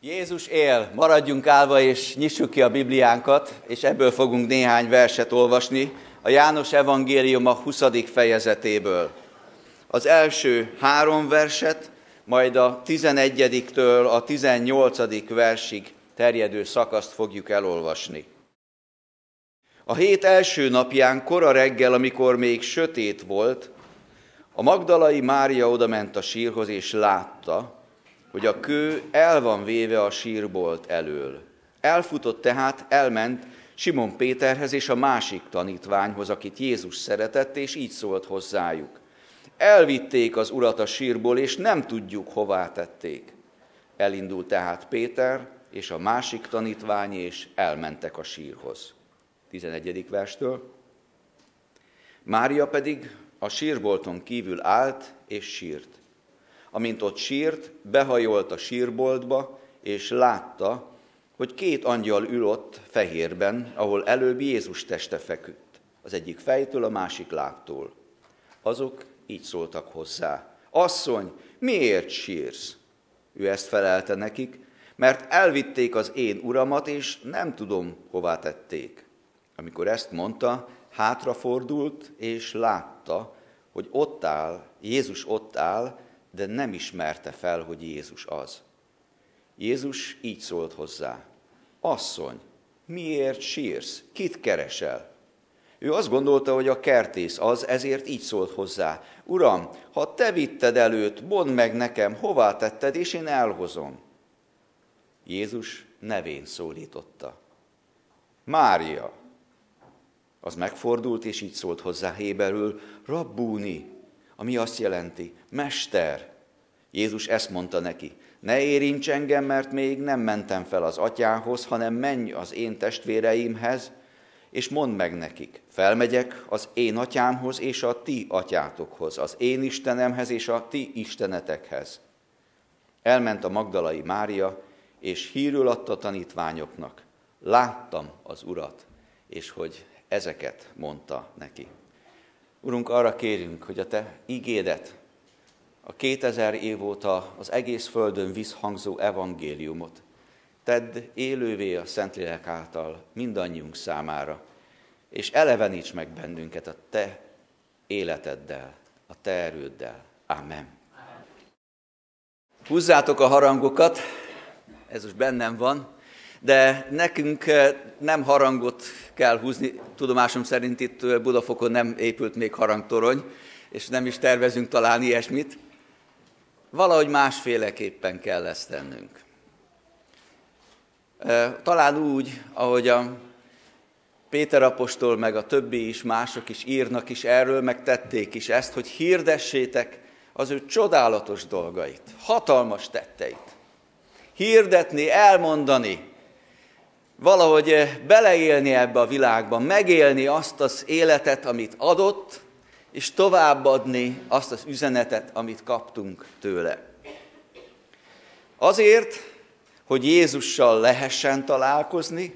Jézus él, maradjunk állva és nyissuk ki a Bibliánkat, és ebből fogunk néhány verset olvasni, a János evangélium a 20. fejezetéből. Az első három verset, majd a 11-től a 18. versig terjedő szakaszt fogjuk elolvasni. A hét első napján, kora reggel, amikor még sötét volt, a Magdalai Mária odament a sírhoz, és látta, hogy a kő el van véve a sírbolt elől. Elfutott tehát, elment Simon Péterhez és a másik tanítványhoz, akit Jézus szeretett, és így szólt hozzájuk. Elvitték az urat a sírból, és nem tudjuk, hová tették. Elindult tehát Péter és a másik tanítvány, és elmentek a sírhoz. 11. verstől. Mária pedig a sírbolton kívül állt és sírt. Amint ott sírt, behajolt a sírboltba, és látta, hogy két angyal ül ott fehérben, ahol előbb Jézus teste feküdt, az egyik fejtől, a másik lábtól. Azok így szóltak hozzá. Asszony, miért sírsz? Ő ezt felelte nekik, mert elvitték az én uramat, és nem tudom, hová tették. Amikor ezt mondta, hátrafordult, és látta, hogy ott áll, Jézus ott áll, de nem ismerte fel, hogy Jézus az. Jézus így szólt hozzá. Asszony, miért sírsz? Kit keresel? Ő azt gondolta, hogy a kertész az, ezért így szólt hozzá. Uram, ha te vitted előtt, mondd meg nekem, hová tetted, és én elhozom. Jézus nevén szólította. Mária. Az megfordult, és így szólt hozzá Héberül, Rabbúni, ami azt jelenti, Mester. Jézus ezt mondta neki, ne érints engem, mert még nem mentem fel az atyához, hanem menj az én testvéreimhez, és mondd meg nekik, felmegyek az én atyámhoz és a ti atyátokhoz, az én Istenemhez és a ti istenetekhez. Elment a Magdalai Mária, és hírül adta tanítványoknak, láttam az Urat, és hogy ezeket mondta neki. Urunk, arra kérünk, hogy a Te igédet, a 2000 év óta az egész Földön visszhangzó evangéliumot tedd élővé a Szentlélek által mindannyiunk számára, és eleveníts meg bennünket a Te életeddel, a Te erőddel. Amen. Húzzátok a harangokat, ez most bennem van de nekünk eh, nem harangot kell húzni, tudomásom szerint itt eh, Budafokon nem épült még harangtorony, és nem is tervezünk találni ilyesmit. Valahogy másféleképpen kell ezt tennünk. Eh, talán úgy, ahogy a Péter apostol, meg a többi is, mások is írnak is erről, meg tették is ezt, hogy hirdessétek az ő csodálatos dolgait, hatalmas tetteit. Hirdetni, elmondani, valahogy eh, beleélni ebbe a világba, megélni azt az életet, amit adott, és továbbadni azt az üzenetet, amit kaptunk tőle. Azért, hogy Jézussal lehessen találkozni,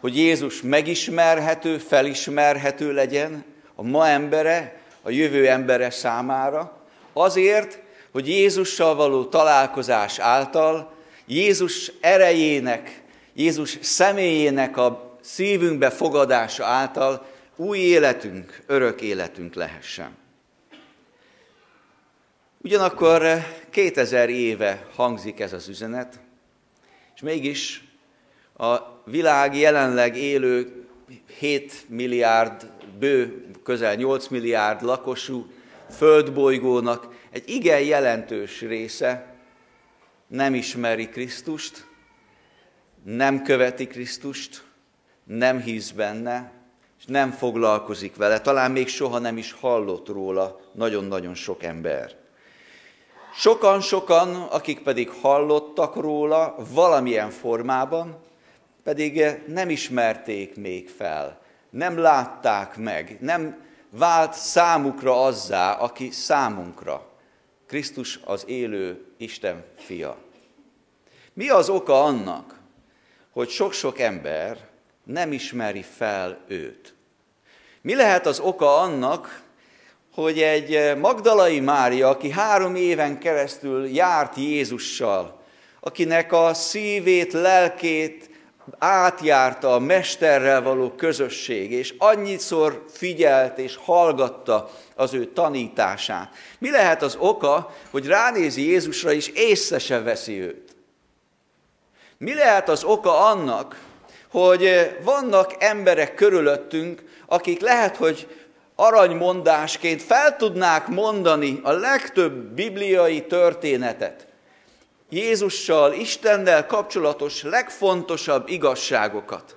hogy Jézus megismerhető, felismerhető legyen a ma embere, a jövő embere számára, azért, hogy Jézussal való találkozás által Jézus erejének Jézus személyének a szívünkbe fogadása által új életünk, örök életünk lehessen. Ugyanakkor 2000 éve hangzik ez az üzenet, és mégis a világ jelenleg élő 7 milliárd, bő, közel 8 milliárd lakosú földbolygónak egy igen jelentős része nem ismeri Krisztust, nem követi Krisztust, nem hisz benne, és nem foglalkozik vele, talán még soha nem is hallott róla nagyon-nagyon sok ember. Sokan-sokan, akik pedig hallottak róla valamilyen formában, pedig nem ismerték még fel, nem látták meg, nem vált számukra azzá, aki számunkra. Krisztus az élő Isten fia. Mi az oka annak, hogy sok-sok ember nem ismeri fel őt. Mi lehet az oka annak, hogy egy Magdalai Mária, aki három éven keresztül járt Jézussal, akinek a szívét, lelkét átjárta a mesterrel való közösség, és annyiszor figyelt és hallgatta az ő tanítását. Mi lehet az oka, hogy ránézi Jézusra, és észre se veszi őt? Mi lehet az oka annak, hogy vannak emberek körülöttünk, akik lehet, hogy aranymondásként fel tudnák mondani a legtöbb bibliai történetet, Jézussal, Istennel kapcsolatos legfontosabb igazságokat.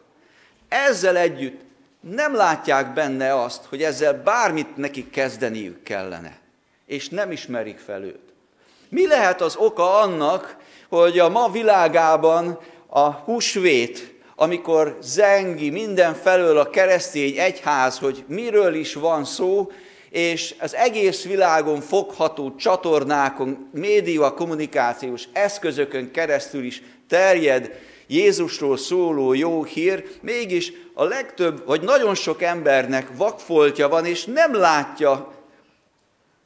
Ezzel együtt nem látják benne azt, hogy ezzel bármit nekik kezdeniük kellene, és nem ismerik fel őt. Mi lehet az oka annak, hogy a ma világában a húsvét, amikor zengi mindenfelől a keresztény egyház, hogy miről is van szó, és az egész világon fogható csatornákon, média kommunikációs eszközökön keresztül is terjed Jézusról szóló jó hír, mégis a legtöbb, vagy nagyon sok embernek vakfoltja van, és nem látja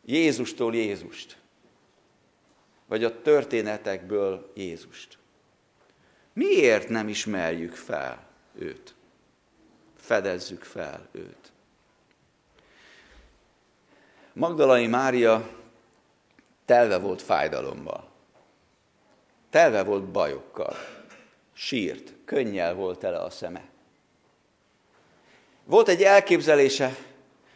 Jézustól Jézust, vagy a történetekből Jézust. Miért nem ismerjük fel őt? Fedezzük fel őt. Magdalai Mária telve volt fájdalommal, telve volt bajokkal, sírt, könnyel volt tele a szeme. Volt egy elképzelése,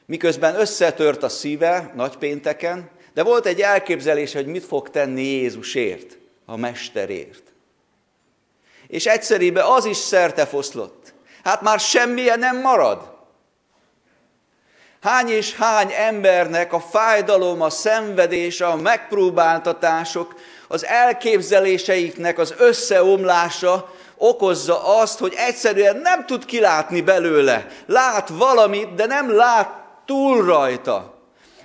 miközben összetört a szíve nagypénteken, de volt egy elképzelése, hogy mit fog tenni Jézusért, a mesterért. És egyszerűen az is szerte foszlott. Hát már semmilyen nem marad. Hány és hány embernek a fájdalom, a szenvedés, a megpróbáltatások, az elképzeléseiknek az összeomlása okozza azt, hogy egyszerűen nem tud kilátni belőle. Lát valamit, de nem lát túl rajta.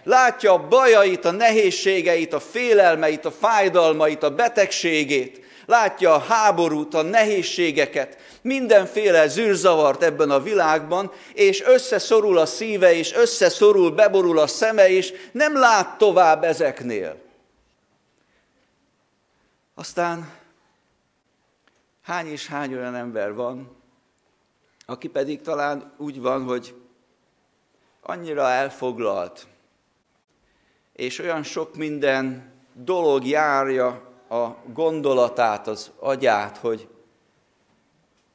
Látja a bajait, a nehézségeit, a félelmeit, a fájdalmait, a betegségét. Látja a háborút, a nehézségeket, mindenféle zűrzavart ebben a világban, és összeszorul a szíve, és összeszorul, beborul a szeme, és nem lát tovább ezeknél. Aztán hány és hány olyan ember van, aki pedig talán úgy van, hogy annyira elfoglalt, és olyan sok minden dolog járja a gondolatát, az agyát, hogy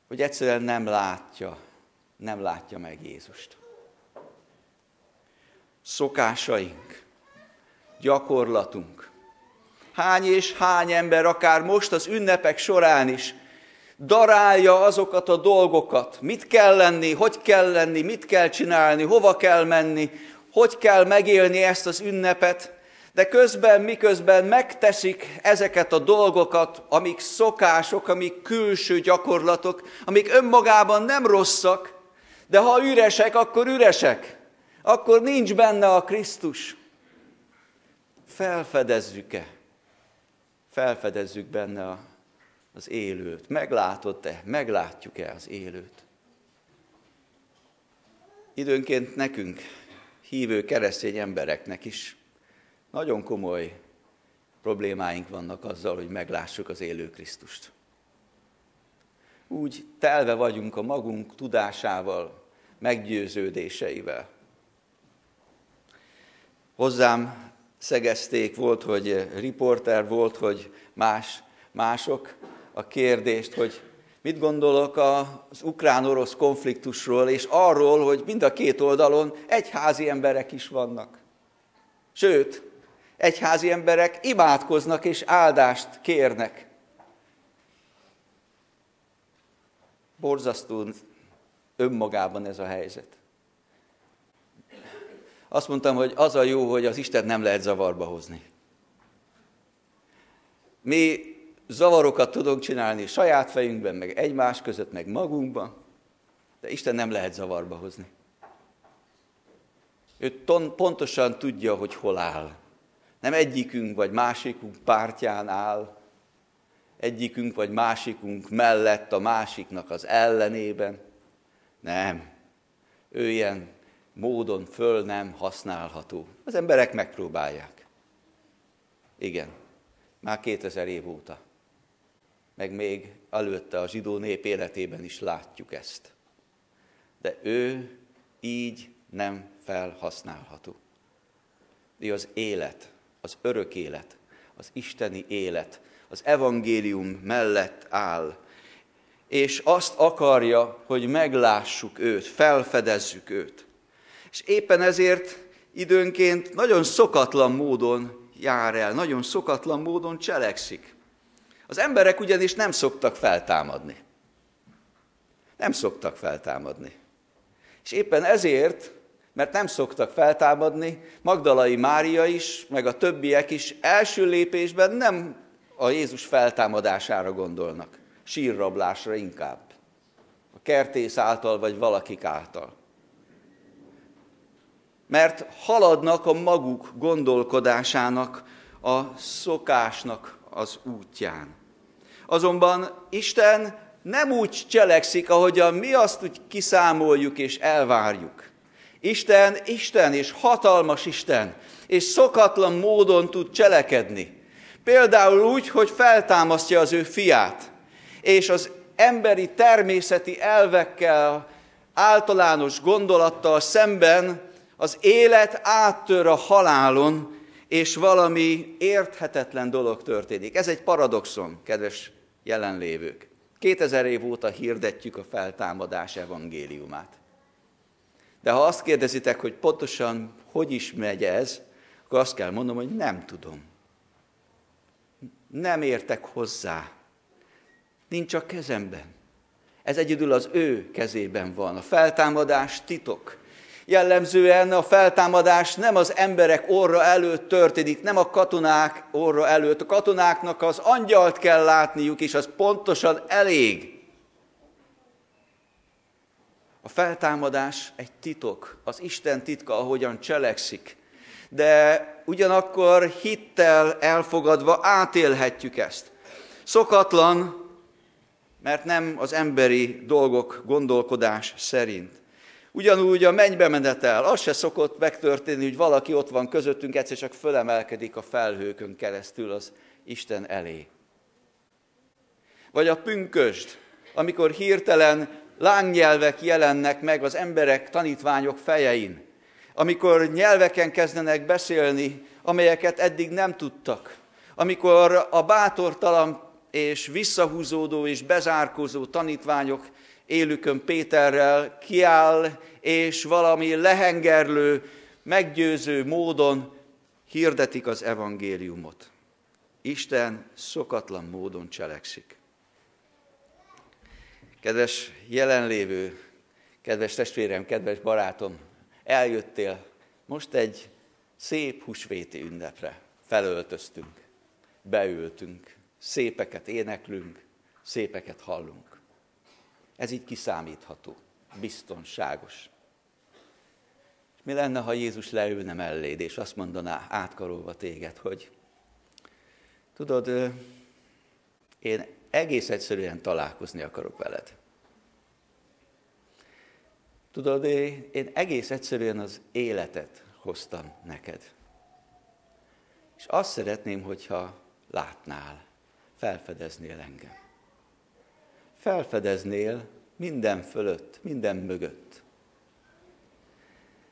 hogy egyszerűen nem látja, nem látja meg Jézust. Szokásaink, gyakorlatunk. Hány és hány ember, akár most az ünnepek során is, darálja azokat a dolgokat, mit kell lenni, hogy kell lenni, mit kell csinálni, hova kell menni, hogy kell megélni ezt az ünnepet, de közben, miközben megteszik ezeket a dolgokat, amik szokások, amik külső gyakorlatok, amik önmagában nem rosszak, de ha üresek, akkor üresek. Akkor nincs benne a Krisztus. Felfedezzük-e? Felfedezzük benne a, az élőt. Meglátod-e? Meglátjuk-e az élőt? Időnként nekünk, hívő keresztény embereknek is nagyon komoly problémáink vannak azzal, hogy meglássuk az élő Krisztust. Úgy telve vagyunk a magunk tudásával, meggyőződéseivel. Hozzám szegezték, volt, hogy riporter, volt, hogy más, mások a kérdést, hogy mit gondolok az ukrán-orosz konfliktusról, és arról, hogy mind a két oldalon egyházi emberek is vannak. Sőt, egyházi emberek imádkoznak és áldást kérnek. Borzasztó önmagában ez a helyzet. Azt mondtam, hogy az a jó, hogy az Isten nem lehet zavarba hozni. Mi zavarokat tudunk csinálni saját fejünkben, meg egymás között, meg magunkban, de Isten nem lehet zavarba hozni. Ő pontosan tudja, hogy hol áll. Nem egyikünk vagy másikunk pártján áll, egyikünk vagy másikunk mellett a másiknak az ellenében. Nem. Ő ilyen módon föl nem használható. Az emberek megpróbálják. Igen. Már 2000 év óta. Meg még előtte a zsidó nép életében is látjuk ezt. De ő így nem felhasználható. Ő az élet, az örök élet, az isteni élet, az evangélium mellett áll, és azt akarja, hogy meglássuk őt, felfedezzük őt. És éppen ezért időnként nagyon szokatlan módon jár el, nagyon szokatlan módon cselekszik. Az emberek ugyanis nem szoktak feltámadni. Nem szoktak feltámadni. És éppen ezért, mert nem szoktak feltámadni, Magdalai Mária is, meg a többiek is első lépésben nem a Jézus feltámadására gondolnak, sírrablásra inkább. A kertész által, vagy valakik által. Mert haladnak a maguk gondolkodásának, a szokásnak az útján. Azonban Isten nem úgy cselekszik, ahogyan mi azt úgy kiszámoljuk és elvárjuk. Isten, Isten és hatalmas Isten, és szokatlan módon tud cselekedni. Például úgy, hogy feltámasztja az ő fiát, és az emberi természeti elvekkel, általános gondolattal szemben az élet áttör a halálon, és valami érthetetlen dolog történik. Ez egy paradoxon, kedves jelenlévők. 2000 év óta hirdetjük a feltámadás evangéliumát. De ha azt kérdezitek, hogy pontosan hogy is megy ez, akkor azt kell mondom, hogy nem tudom. Nem értek hozzá. Nincs a kezemben. Ez egyedül az ő kezében van. A feltámadás titok. Jellemzően a feltámadás nem az emberek orra előtt történik, nem a katonák orra előtt. A katonáknak az angyalt kell látniuk, és az pontosan elég. A feltámadás egy titok, az Isten titka, ahogyan cselekszik. De ugyanakkor hittel elfogadva átélhetjük ezt. Szokatlan, mert nem az emberi dolgok gondolkodás szerint. Ugyanúgy a mennybe menetel, az se szokott megtörténni, hogy valaki ott van közöttünk, egyszer csak fölemelkedik a felhőkön keresztül az Isten elé. Vagy a pünkösd, amikor hirtelen lángnyelvek jelennek meg az emberek, tanítványok fejein, amikor nyelveken kezdenek beszélni, amelyeket eddig nem tudtak, amikor a bátortalan és visszahúzódó és bezárkózó tanítványok élükön Péterrel kiáll, és valami lehengerlő, meggyőző módon hirdetik az evangéliumot. Isten szokatlan módon cselekszik. Kedves jelenlévő, kedves testvérem, kedves barátom, eljöttél most egy szép húsvéti ünnepre. Felöltöztünk, beültünk, szépeket éneklünk, szépeket hallunk. Ez így kiszámítható, biztonságos. Mi lenne, ha Jézus leülne melléd, és azt mondaná, átkarolva téged, hogy tudod, én egész egyszerűen találkozni akarok veled. Tudod, én egész egyszerűen az életet hoztam neked. És azt szeretném, hogyha látnál, felfedeznél engem. Felfedeznél minden fölött, minden mögött.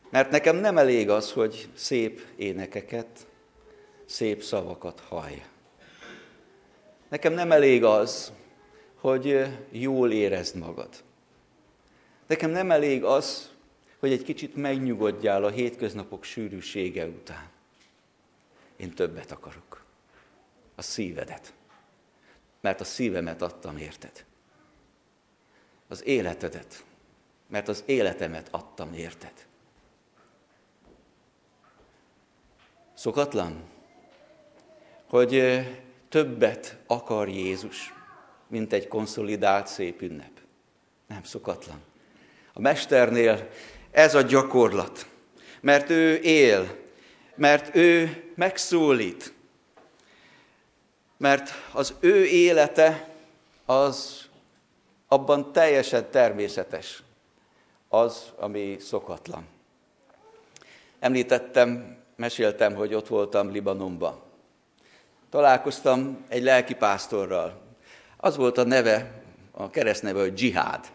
Mert nekem nem elég az, hogy szép énekeket, szép szavakat hallj. Nekem nem elég az, hogy jól érezd magad. Nekem nem elég az, hogy egy kicsit megnyugodjál a hétköznapok sűrűsége után. Én többet akarok. A szívedet. Mert a szívemet adtam érted. Az életedet. Mert az életemet adtam érted. Szokatlan, hogy többet akar Jézus, mint egy konszolidált szép ünnep. Nem szokatlan. A mesternél ez a gyakorlat, mert ő él, mert ő megszólít, mert az ő élete az abban teljesen természetes, az, ami szokatlan. Említettem, meséltem, hogy ott voltam Libanonban. Találkoztam egy lelkipásztorral. Az volt a neve, a keresztneve, hogy dzsihád.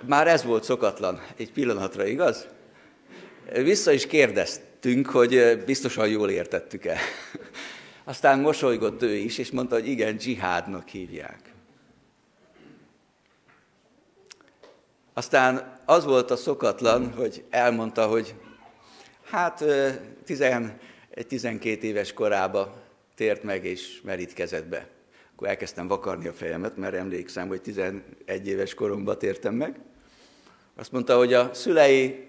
Már ez volt szokatlan egy pillanatra, igaz? Vissza is kérdeztünk, hogy biztosan jól értettük-e. Aztán mosolygott ő is, és mondta, hogy igen, dzsihádnak hívják. Aztán az volt a szokatlan, hogy elmondta, hogy hát 12 éves korába tért meg és merítkezett be. Akkor elkezdtem vakarni a fejemet, mert emlékszem, hogy 11 éves koromban tértem meg. Azt mondta, hogy a szülei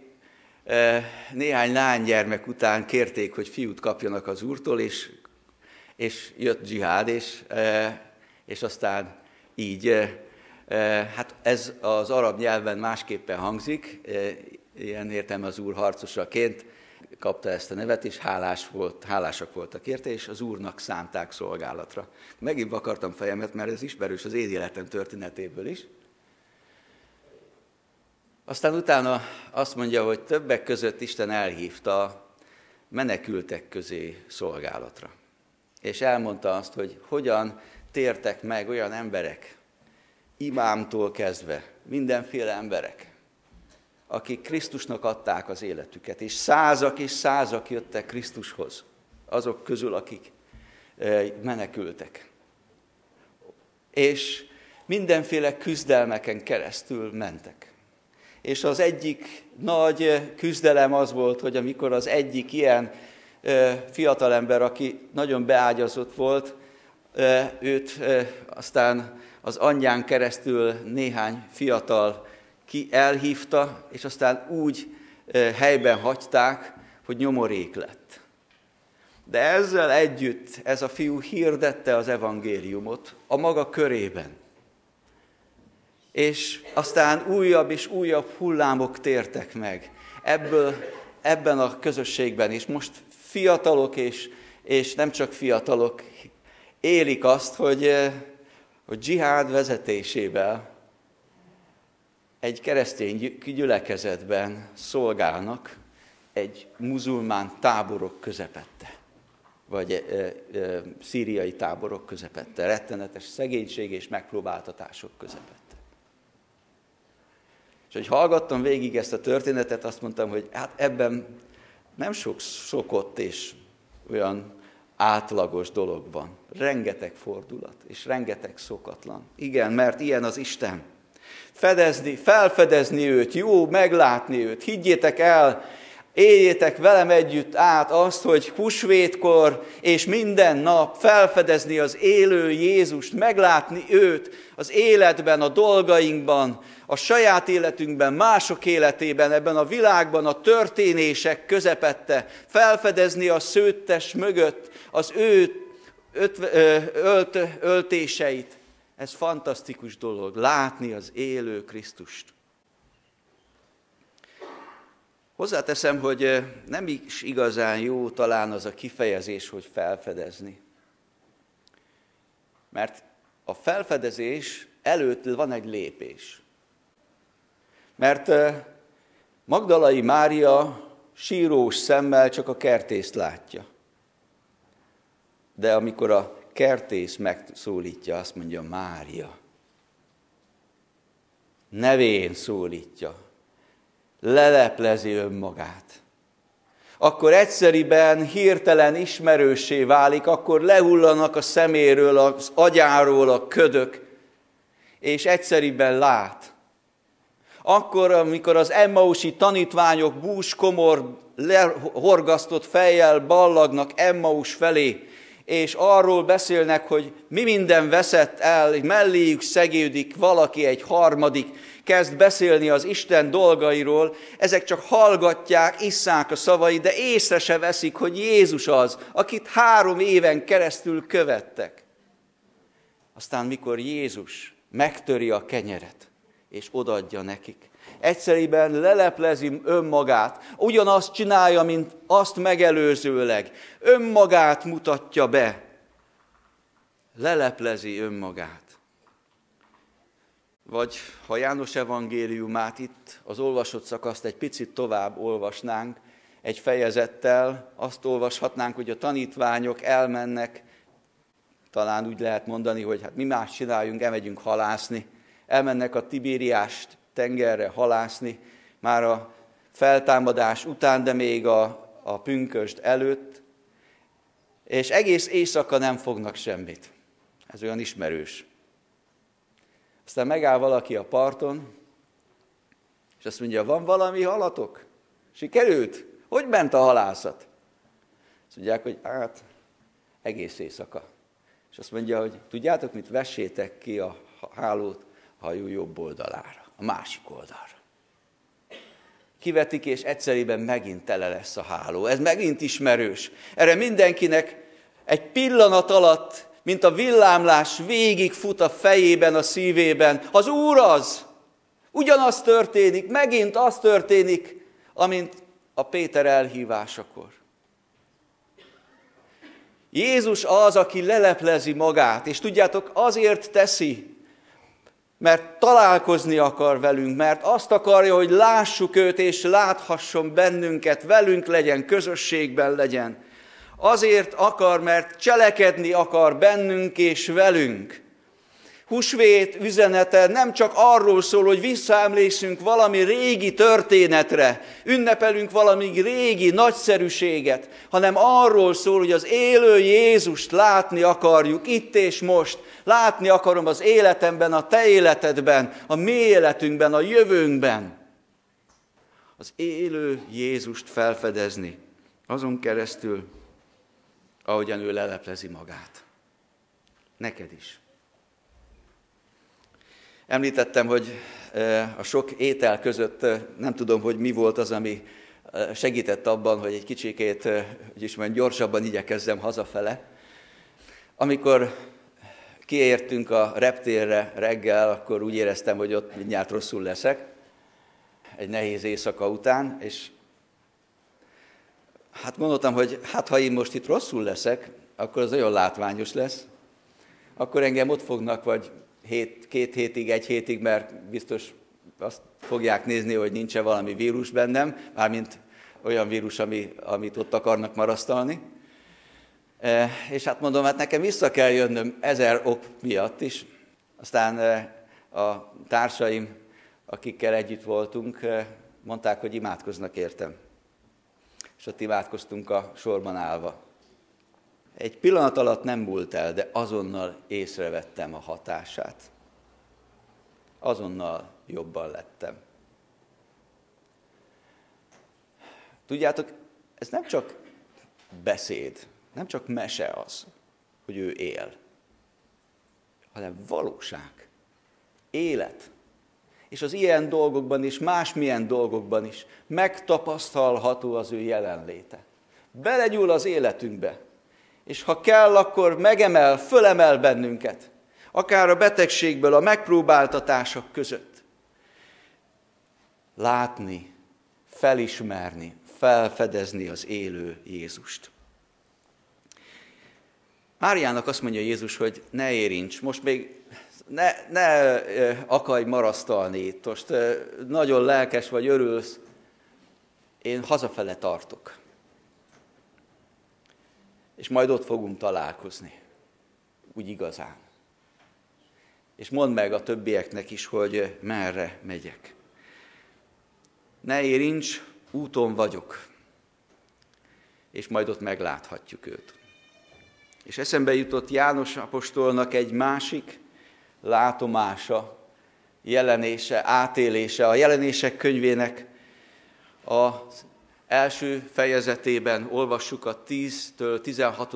néhány lánygyermek után kérték, hogy fiút kapjanak az úrtól, és, és jött dzsihád, és, és aztán így, hát ez az arab nyelven másképpen hangzik, ilyen értem az úr harcosaként kapta ezt a nevet, és hálás volt, hálásak voltak érte, és az úrnak szánták szolgálatra. Megint vakartam fejemet, mert ez ismerős az én életem történetéből is. Aztán utána azt mondja, hogy többek között Isten elhívta menekültek közé szolgálatra. És elmondta azt, hogy hogyan tértek meg olyan emberek, imámtól kezdve, mindenféle emberek, akik Krisztusnak adták az életüket, és százak és százak jöttek Krisztushoz, azok közül, akik menekültek. És mindenféle küzdelmeken keresztül mentek. És az egyik nagy küzdelem az volt, hogy amikor az egyik ilyen fiatalember, aki nagyon beágyazott volt, őt aztán az anyján keresztül néhány fiatal ki elhívta, és aztán úgy helyben hagyták, hogy nyomorék lett. De ezzel együtt ez a fiú hirdette az evangéliumot a maga körében és aztán újabb és újabb hullámok tértek meg ebből, ebben a közösségben is. Most fiatalok és, és nem csak fiatalok élik azt, hogy, eh, hogy dzsihád vezetésével egy keresztény gyülekezetben szolgálnak egy muzulmán táborok közepette, vagy e, e, szíriai táborok közepette, rettenetes szegénység és megpróbáltatások közepette. És hogy hallgattam végig ezt a történetet, azt mondtam, hogy hát ebben nem sok szokott és olyan átlagos dolog van. Rengeteg fordulat, és rengeteg szokatlan. Igen, mert ilyen az Isten. Fedezni, felfedezni őt, jó meglátni őt. Higgyétek el, éljétek velem együtt át azt, hogy husvétkor és minden nap felfedezni az élő Jézust, meglátni őt az életben, a dolgainkban, a saját életünkben, mások életében, ebben a világban, a történések közepette, felfedezni a szőttes mögött az ő öt, ölt, öltéseit. Ez fantasztikus dolog, látni az élő Krisztust. Hozzáteszem, hogy nem is igazán jó talán az a kifejezés, hogy felfedezni. Mert a felfedezés előtt van egy lépés. Mert Magdalai Mária sírós szemmel csak a kertészt látja. De amikor a kertész megszólítja, azt mondja Mária. Nevén szólítja. Leleplezi önmagát. Akkor egyszeriben hirtelen ismerőssé válik, akkor lehullanak a szeméről, az agyáról a ködök, és egyszeriben lát akkor, amikor az Emmausi tanítványok búskomor, lehorgasztott fejjel ballagnak Emmaus felé, és arról beszélnek, hogy mi minden veszett el, melléjük szegődik valaki, egy harmadik, kezd beszélni az Isten dolgairól, ezek csak hallgatják, isszák a szavai, de észre se veszik, hogy Jézus az, akit három éven keresztül követtek. Aztán mikor Jézus megtöri a kenyeret, és odaadja nekik. Egyszerűen leleplezi önmagát, ugyanazt csinálja, mint azt megelőzőleg. Önmagát mutatja be. Leleplezi önmagát. Vagy ha János evangéliumát itt, az olvasott szakaszt egy picit tovább olvasnánk, egy fejezettel azt olvashatnánk, hogy a tanítványok elmennek talán úgy lehet mondani, hogy hát mi más csináljunk, elmegyünk halászni. Elmennek a Tibériás tengerre halászni, már a feltámadás után, de még a, a pünköst előtt, és egész éjszaka nem fognak semmit. Ez olyan ismerős. Aztán megáll valaki a parton, és azt mondja, van valami halatok? Sikerült? Hogy ment a halászat? Azt mondják, hogy hát egész éjszaka. És azt mondja, hogy tudjátok mit, vessétek ki a hálót a hajó jobb oldalára, a másik oldalra. Kivetik, és egyszerűen megint tele lesz a háló. Ez megint ismerős. Erre mindenkinek egy pillanat alatt, mint a villámlás, végig fut a fejében, a szívében. Az Úr az! Ugyanaz történik, megint az történik, amint a Péter elhívásakor. Jézus az, aki leleplezi magát, és tudjátok, azért teszi, mert találkozni akar velünk, mert azt akarja, hogy lássuk őt, és láthasson bennünket, velünk legyen, közösségben legyen. Azért akar, mert cselekedni akar bennünk és velünk. Husvét üzenete nem csak arról szól, hogy visszaemlékszünk valami régi történetre, ünnepelünk valami régi nagyszerűséget, hanem arról szól, hogy az élő Jézust látni akarjuk itt és most. Látni akarom az életemben, a te életedben, a mi életünkben, a jövőnkben. Az élő Jézust felfedezni azon keresztül, ahogyan ő leleplezi magát. Neked is. Említettem, hogy a sok étel között nem tudom, hogy mi volt az, ami segített abban, hogy egy kicsikét, hogy is mondjam, gyorsabban igyekezzem hazafele. Amikor kiértünk a reptérre reggel, akkor úgy éreztem, hogy ott mindjárt rosszul leszek, egy nehéz éjszaka után, és hát gondoltam, hogy hát ha én most itt rosszul leszek, akkor az olyan látványos lesz, akkor engem ott fognak, vagy hét, két hétig, egy hétig, mert biztos azt fogják nézni, hogy nincs-e valami vírus bennem, mármint olyan vírus, ami, amit ott akarnak marasztalni. E, és hát mondom, hát nekem vissza kell jönnöm ezer ok miatt is. Aztán e, a társaim, akikkel együtt voltunk, e, mondták, hogy imádkoznak értem. És ott imádkoztunk a sorban állva. Egy pillanat alatt nem múlt el, de azonnal észrevettem a hatását. Azonnal jobban lettem. Tudjátok, ez nem csak beszéd, nem csak mese az, hogy ő él, hanem valóság, élet. És az ilyen dolgokban is, másmilyen dolgokban is megtapasztalható az ő jelenléte. Belegyúl az életünkbe, és ha kell, akkor megemel, fölemel bennünket, akár a betegségből, a megpróbáltatások között. Látni, felismerni, felfedezni az élő Jézust. Máriának azt mondja Jézus, hogy ne érints, most még ne, ne akarj marasztalni most nagyon lelkes vagy, örülsz, én hazafele tartok és majd ott fogunk találkozni. Úgy igazán. És mondd meg a többieknek is, hogy merre megyek. Ne érints, úton vagyok. És majd ott megláthatjuk őt. És eszembe jutott János apostolnak egy másik látomása, jelenése, átélése, a jelenések könyvének az első fejezetében olvassuk a 10-től 16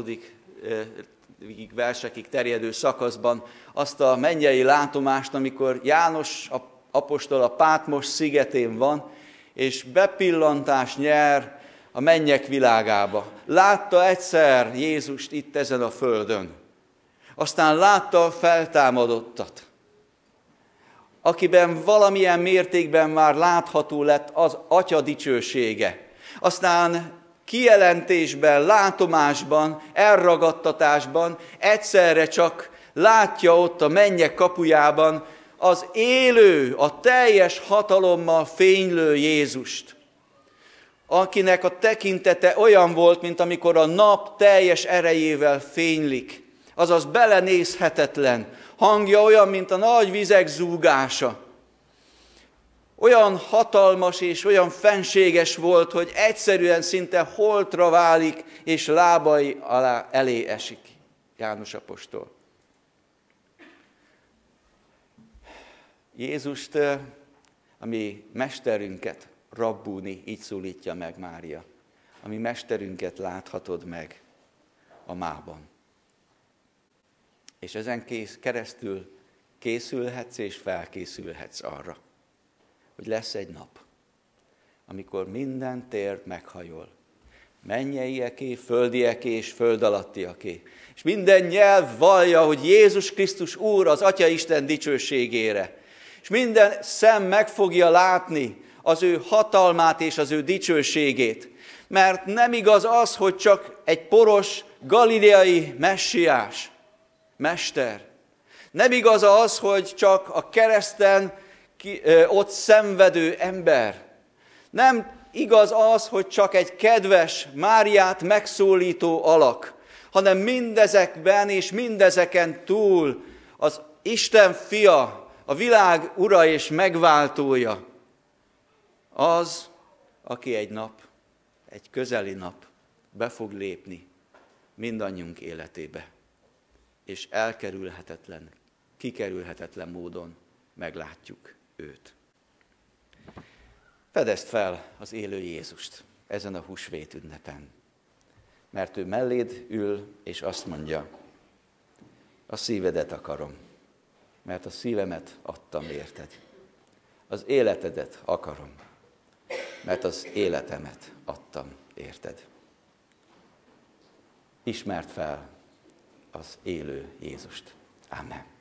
versekig terjedő szakaszban azt a mennyei látomást, amikor János apostol a Pátmos szigetén van, és bepillantás nyer a mennyek világába. Látta egyszer Jézust itt ezen a földön. Aztán látta a feltámadottat, akiben valamilyen mértékben már látható lett az atya dicsősége aztán kijelentésben, látomásban, elragadtatásban egyszerre csak látja ott a mennyek kapujában az élő, a teljes hatalommal fénylő Jézust, akinek a tekintete olyan volt, mint amikor a nap teljes erejével fénylik, azaz belenézhetetlen, hangja olyan, mint a nagy vizek zúgása. Olyan hatalmas és olyan fenséges volt, hogy egyszerűen szinte holtra válik, és lábai alá elé esik. János apostol. Jézust, ami mesterünket, Rabbúni, így szólítja meg Mária. Ami mesterünket láthatod meg a mában. És ezen kész, keresztül készülhetsz és felkészülhetsz arra, hogy lesz egy nap, amikor minden tér meghajol. Mennyieieké, földieké és föld alattiaké. És minden nyelv vallja, hogy Jézus Krisztus Úr az Atya Isten dicsőségére. És minden szem meg fogja látni az ő hatalmát és az ő dicsőségét. Mert nem igaz az, hogy csak egy poros galileai messiás, mester. Nem igaz az, hogy csak a kereszten ki, ö, ott szenvedő ember. Nem igaz az, hogy csak egy kedves Máriát megszólító alak, hanem mindezekben és mindezeken túl az Isten fia, a világ ura és megváltója, az, aki egy nap, egy közeli nap be fog lépni mindannyiunk életébe, és elkerülhetetlen, kikerülhetetlen módon meglátjuk őt. Fedezd fel az élő Jézust ezen a húsvét ünnepen, mert ő melléd ül, és azt mondja, a szívedet akarom, mert a szívemet adtam érted. Az életedet akarom, mert az életemet adtam érted. Ismert fel az élő Jézust. Amen.